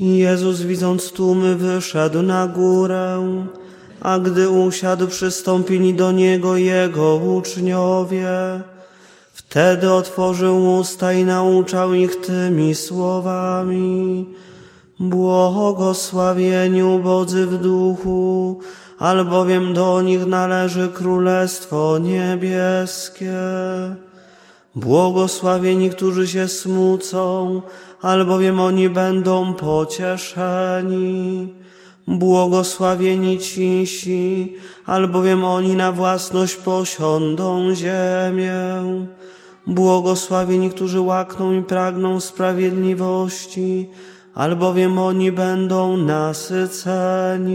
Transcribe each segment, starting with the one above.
Jezus widząc tłumy wyszedł na górę, a gdy usiadł przystąpili do Niego Jego uczniowie. Wtedy otworzył usta i nauczał ich tymi słowami. Błogosławieni ubodzy w duchu, albowiem do nich należy Królestwo Niebieskie. Błogosławieni, którzy się smucą, albowiem oni będą pocieszeni. Błogosławieni cisi, albowiem oni na własność posiądą ziemię. Błogosławieni, którzy łakną i pragną sprawiedliwości, albowiem oni będą nasyceni.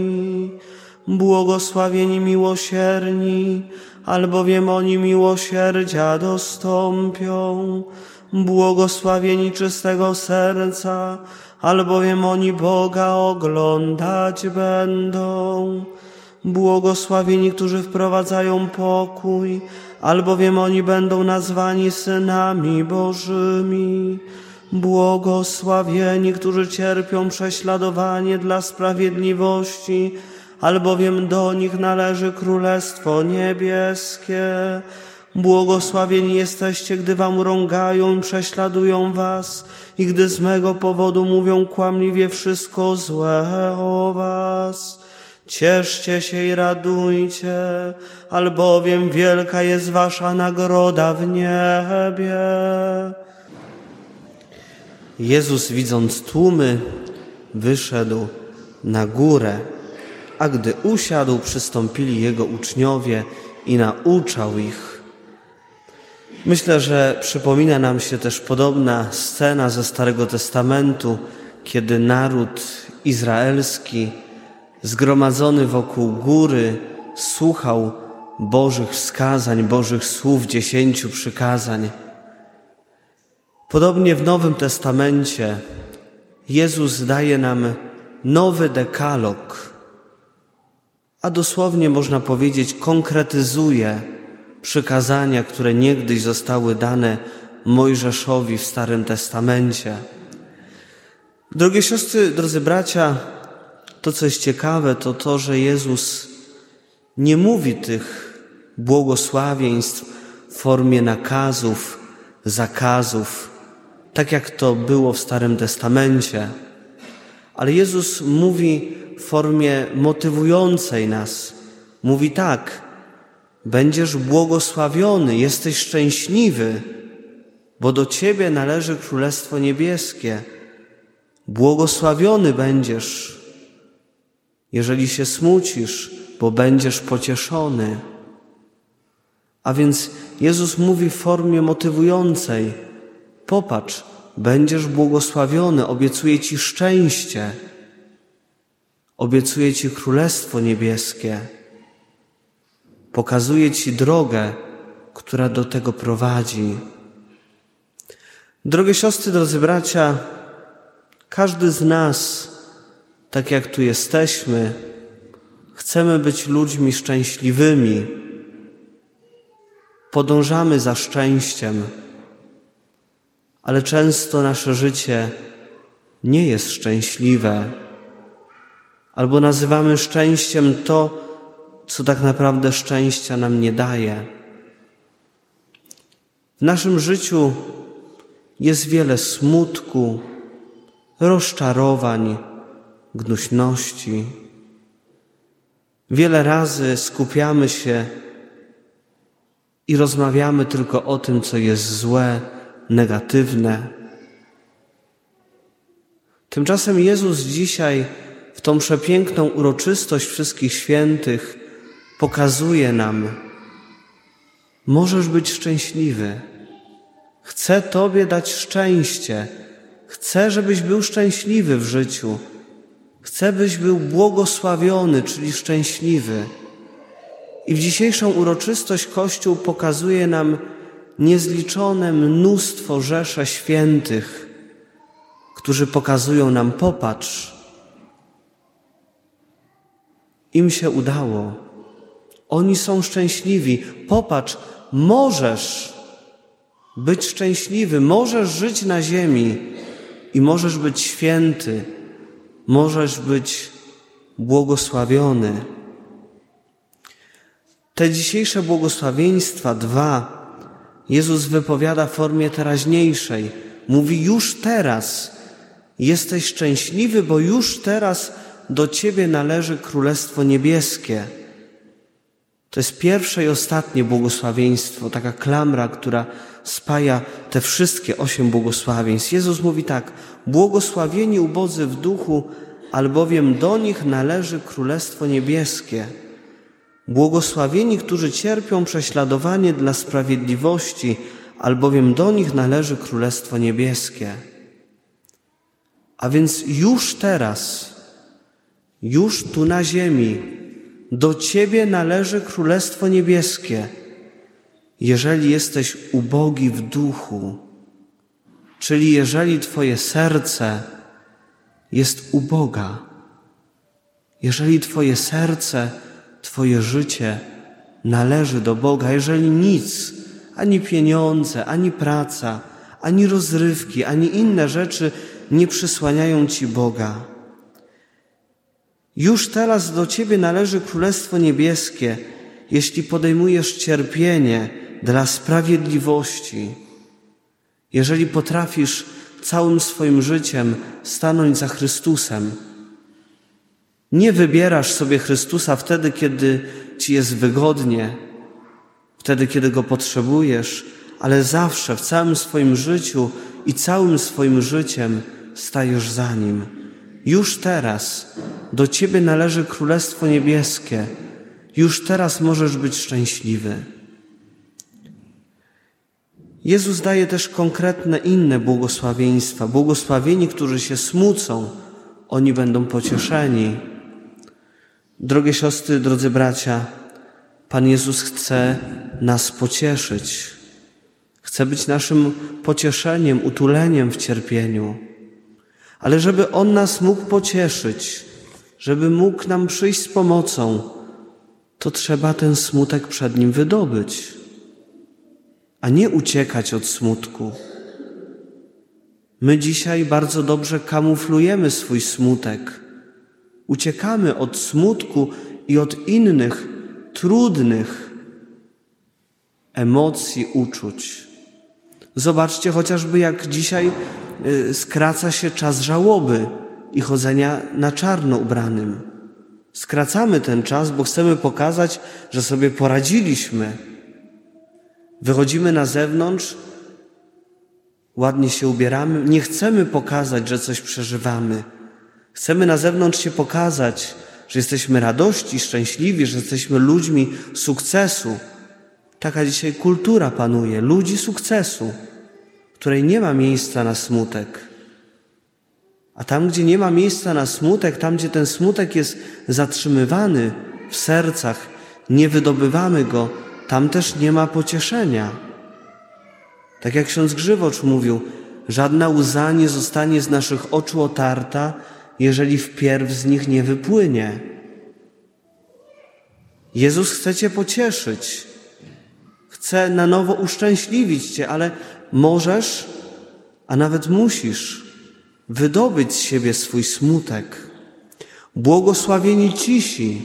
Błogosławieni miłosierni, albowiem oni miłosierdzia dostąpią. Błogosławieni czystego serca, albowiem oni Boga oglądać będą. Błogosławieni, którzy wprowadzają pokój, albowiem oni będą nazwani synami Bożymi. Błogosławieni, którzy cierpią prześladowanie dla sprawiedliwości, albowiem do nich należy Królestwo Niebieskie. Błogosławieni jesteście, gdy wam rągają i prześladują was i gdy z mego powodu mówią kłamliwie wszystko złe o was. Cieszcie się i radujcie, albowiem wielka jest wasza nagroda w niebie. Jezus, widząc tłumy, wyszedł na górę, a gdy usiadł, przystąpili jego uczniowie i nauczał ich. Myślę, że przypomina nam się też podobna scena ze Starego Testamentu, kiedy naród izraelski, zgromadzony wokół góry, słuchał Bożych wskazań, Bożych słów, dziesięciu przykazań. Podobnie w Nowym Testamencie Jezus daje nam nowy dekalog, a dosłownie można powiedzieć konkretyzuje przykazania, które niegdyś zostały dane Mojżeszowi w Starym Testamencie. Drogie siostry, drodzy bracia, to co jest ciekawe, to to, że Jezus nie mówi tych błogosławieństw w formie nakazów, zakazów, tak jak to było w Starym Testamencie. Ale Jezus mówi w formie motywującej nas. Mówi tak: Będziesz błogosławiony, jesteś szczęśliwy, bo do Ciebie należy Królestwo Niebieskie. Błogosławiony będziesz, jeżeli się smucisz, bo będziesz pocieszony. A więc Jezus mówi w formie motywującej: Popatrz, będziesz błogosławiony, obiecuję Ci szczęście, obiecuję Ci Królestwo Niebieskie, pokazuję Ci drogę, która do tego prowadzi. Drogie siostry, drodzy bracia, każdy z nas, tak jak tu jesteśmy, chcemy być ludźmi szczęśliwymi. Podążamy za szczęściem, ale często nasze życie nie jest szczęśliwe, albo nazywamy szczęściem to, co tak naprawdę szczęścia nam nie daje. W naszym życiu jest wiele smutku, rozczarowań, gnuśności. Wiele razy skupiamy się i rozmawiamy tylko o tym, co jest złe, negatywne. Tymczasem Jezus dzisiaj w tą przepiękną uroczystość wszystkich świętych pokazuje nam, możesz być szczęśliwy. Chcę Tobie dać szczęście. Chcę, żebyś był szczęśliwy w życiu. Chcę, byś był błogosławiony, czyli szczęśliwy. I w dzisiejszą uroczystość Kościół pokazuje nam niezliczone mnóstwo rzesze świętych, którzy pokazują nam popatrz. Im się udało. Oni są szczęśliwi. Popatrz, możesz być szczęśliwy, możesz żyć na ziemi i możesz być święty, możesz być błogosławiony. Te dzisiejsze błogosławieństwa, dwa, Jezus wypowiada w formie teraźniejszej. Mówi już teraz jesteś szczęśliwy, bo już teraz do Ciebie należy Królestwo Niebieskie. To jest pierwsze i ostatnie błogosławieństwo, taka klamra, która spaja te wszystkie osiem błogosławieństw. Jezus mówi tak, błogosławieni ubodzy w duchu, albowiem do nich należy Królestwo Niebieskie. Błogosławieni, którzy cierpią prześladowanie dla sprawiedliwości, albowiem do nich należy Królestwo Niebieskie. A więc już teraz, już tu na ziemi, do Ciebie należy Królestwo Niebieskie, jeżeli jesteś ubogi w duchu, czyli jeżeli Twoje serce jest uboga, jeżeli Twoje serce, Twoje życie należy do Boga, jeżeli nic, ani pieniądze, ani praca, ani rozrywki, ani inne rzeczy nie przysłaniają Ci Boga. Już teraz do Ciebie należy Królestwo Niebieskie, jeśli podejmujesz cierpienie dla sprawiedliwości, jeżeli potrafisz całym swoim życiem stanąć za Chrystusem. Nie wybierasz sobie Chrystusa wtedy, kiedy Ci jest wygodnie, wtedy, kiedy Go potrzebujesz, ale zawsze w całym swoim życiu i całym swoim życiem stajesz za Nim. Już teraz do Ciebie należy Królestwo Niebieskie. Już teraz możesz być szczęśliwy. Jezus daje też konkretne inne błogosławieństwa. Błogosławieni, którzy się smucą, oni będą pocieszeni. Drogie siostry, drodzy bracia, Pan Jezus chce nas pocieszyć. Chce być naszym pocieszeniem, utuleniem w cierpieniu. Ale żeby On nas mógł pocieszyć, żeby mógł nam przyjść z pomocą, to trzeba ten smutek przed Nim wydobyć, a nie uciekać od smutku. My dzisiaj bardzo dobrze kamuflujemy swój smutek. Uciekamy od smutku i od innych trudnych emocji, uczuć. Zobaczcie chociażby, jak dzisiaj y, skraca się czas żałoby i chodzenia na czarno ubranym. Skracamy ten czas, bo chcemy pokazać, że sobie poradziliśmy. Wychodzimy na zewnątrz, ładnie się ubieramy, nie chcemy pokazać, że coś przeżywamy. Chcemy na zewnątrz się pokazać, że jesteśmy radości, szczęśliwi, że jesteśmy ludźmi sukcesu. Taka dzisiaj kultura panuje, ludzi sukcesu, której nie ma miejsca na smutek. A tam, gdzie nie ma miejsca na smutek, tam, gdzie ten smutek jest zatrzymywany w sercach, nie wydobywamy go, tam też nie ma pocieszenia. Tak jak ksiądz Grzywocz mówił, żadna łza nie zostanie z naszych oczu otarta, jeżeli wpierw z nich nie wypłynie. Jezus chce Cię pocieszyć, chce na nowo uszczęśliwić Cię, ale możesz, a nawet musisz wydobyć z siebie swój smutek. Błogosławieni cisi.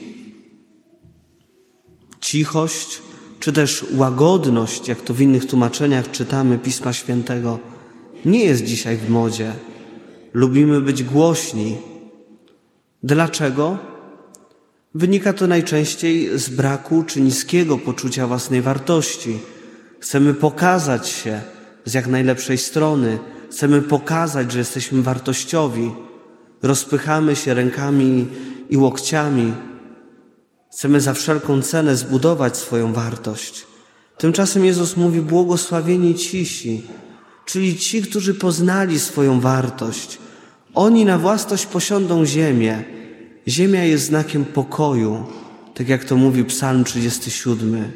Cichość, czy też łagodność, jak to w innych tłumaczeniach czytamy Pisma Świętego, nie jest dzisiaj w modzie. Lubimy być głośni. Dlaczego? Wynika to najczęściej z braku czy niskiego poczucia własnej wartości. Chcemy pokazać się z jak najlepszej strony, chcemy pokazać, że jesteśmy wartościowi. Rozpychamy się rękami i łokciami. Chcemy za wszelką cenę zbudować swoją wartość. Tymczasem Jezus mówi: Błogosławieni cisi, czyli ci, którzy poznali swoją wartość. Oni na własność posiądą ziemię. Ziemia jest znakiem pokoju, tak jak to mówi Psalm 37.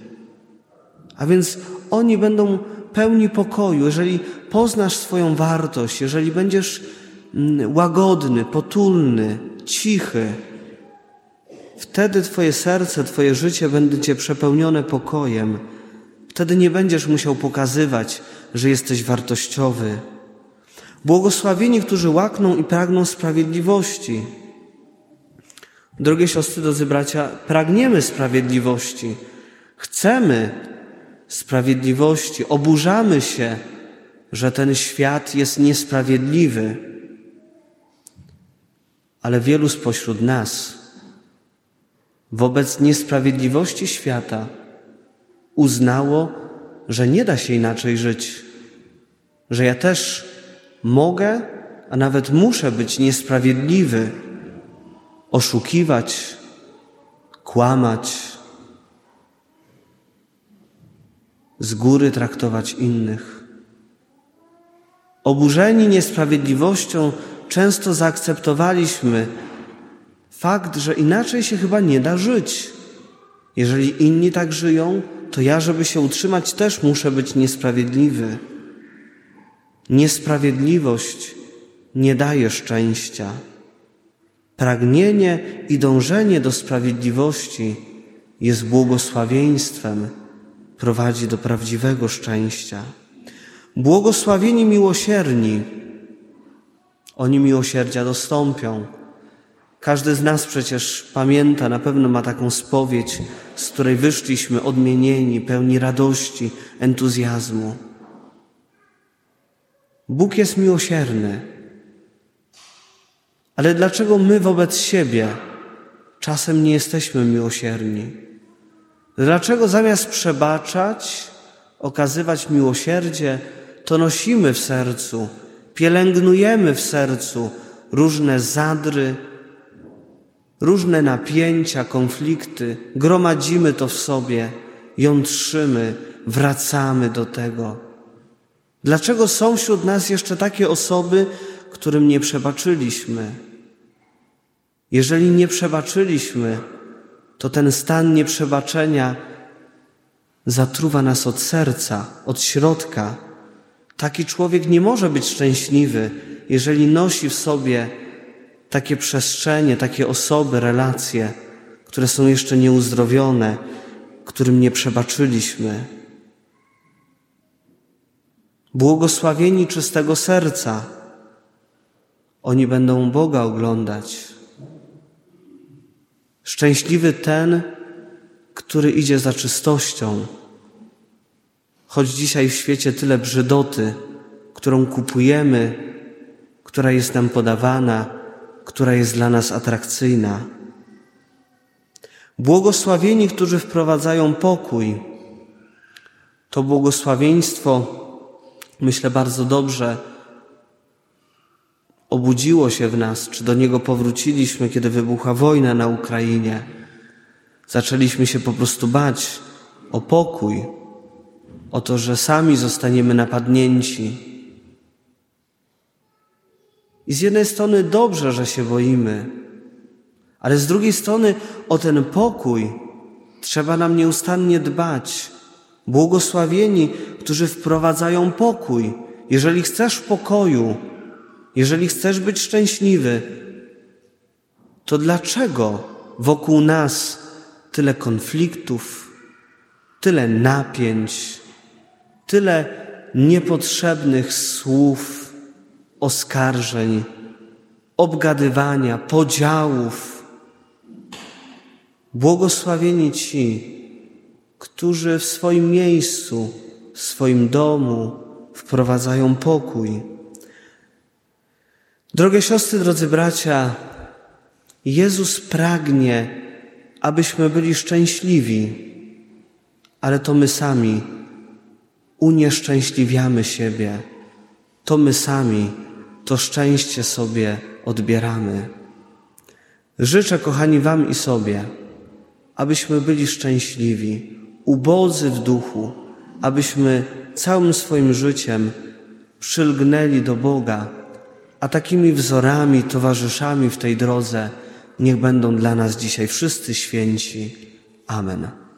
A więc oni będą pełni pokoju, jeżeli poznasz swoją wartość, jeżeli będziesz mm, łagodny, potulny, cichy, wtedy Twoje serce, Twoje życie będzie przepełnione pokojem. Wtedy nie będziesz musiał pokazywać, że jesteś wartościowy. Błogosławieni, którzy łakną i pragną sprawiedliwości. Drogie siostry, drodzy bracia, pragniemy sprawiedliwości. Chcemy sprawiedliwości. Oburzamy się, że ten świat jest niesprawiedliwy. Ale wielu spośród nas wobec niesprawiedliwości świata uznało, że nie da się inaczej żyć, że ja też mogę, a nawet muszę być niesprawiedliwy, oszukiwać, kłamać, z góry traktować innych. Oburzeni niesprawiedliwością często zaakceptowaliśmy fakt, że inaczej się chyba nie da żyć. Jeżeli inni tak żyją, to ja, żeby się utrzymać, też muszę być niesprawiedliwy. Niesprawiedliwość nie daje szczęścia. Pragnienie i dążenie do sprawiedliwości jest błogosławieństwem, prowadzi do prawdziwego szczęścia. Błogosławieni miłosierni, oni miłosierdzia dostąpią. Każdy z nas przecież pamięta, na pewno ma taką spowiedź, z której wyszliśmy odmienieni, pełni radości, entuzjazmu. Bóg jest miłosierny. Ale dlaczego my wobec siebie czasem nie jesteśmy miłosierni? Dlaczego zamiast przebaczać, okazywać miłosierdzie, to nosimy w sercu, pielęgnujemy w sercu różne zadry, różne napięcia, konflikty, gromadzimy to w sobie, jątrzymy, wracamy do tego. Dlaczego są wśród nas jeszcze takie osoby, którym nie przebaczyliśmy? Jeżeli nie przebaczyliśmy, to ten stan nieprzebaczenia zatruwa nas od serca, od środka. Taki człowiek nie może być szczęśliwy, jeżeli nosi w sobie takie przestrzenie, takie osoby, relacje, które są jeszcze nieuzdrowione, którym nie przebaczyliśmy. Błogosławieni czystego serca, oni będą Boga oglądać. Szczęśliwy ten, który idzie za czystością. Choć dzisiaj w świecie tyle brzydoty, którą kupujemy, która jest nam podawana, która jest dla nas atrakcyjna. Błogosławieni, którzy wprowadzają pokój. To błogosławieństwo, myślę bardzo dobrze, obudziło się w nas, czy do niego powróciliśmy, kiedy wybuchła wojna na Ukrainie. Zaczęliśmy się po prostu bać o pokój, o to, że sami zostaniemy napadnięci. I z jednej strony dobrze, że się boimy, ale z drugiej strony o ten pokój trzeba nam nieustannie dbać. Błogosławieni, którzy wprowadzają pokój. Jeżeli chcesz pokoju, jeżeli chcesz być szczęśliwy, to dlaczego wokół nas tyle konfliktów, tyle napięć, tyle niepotrzebnych słów, oskarżeń, obgadywania, podziałów? Błogosławieni ci, którzy w swoim miejscu, w swoim domu wprowadzają pokój Drogie siostry, drodzy bracia, Jezus pragnie, abyśmy byli szczęśliwi, ale to my sami unieszczęśliwiamy siebie. To my sami to szczęście sobie odbieramy. Życzę, kochani, Wam i sobie, abyśmy byli szczęśliwi, ubodzy w duchu, abyśmy całym swoim życiem przylgnęli do Boga a takimi wzorami, towarzyszami w tej drodze niech będą dla nas dzisiaj wszyscy święci. Amen.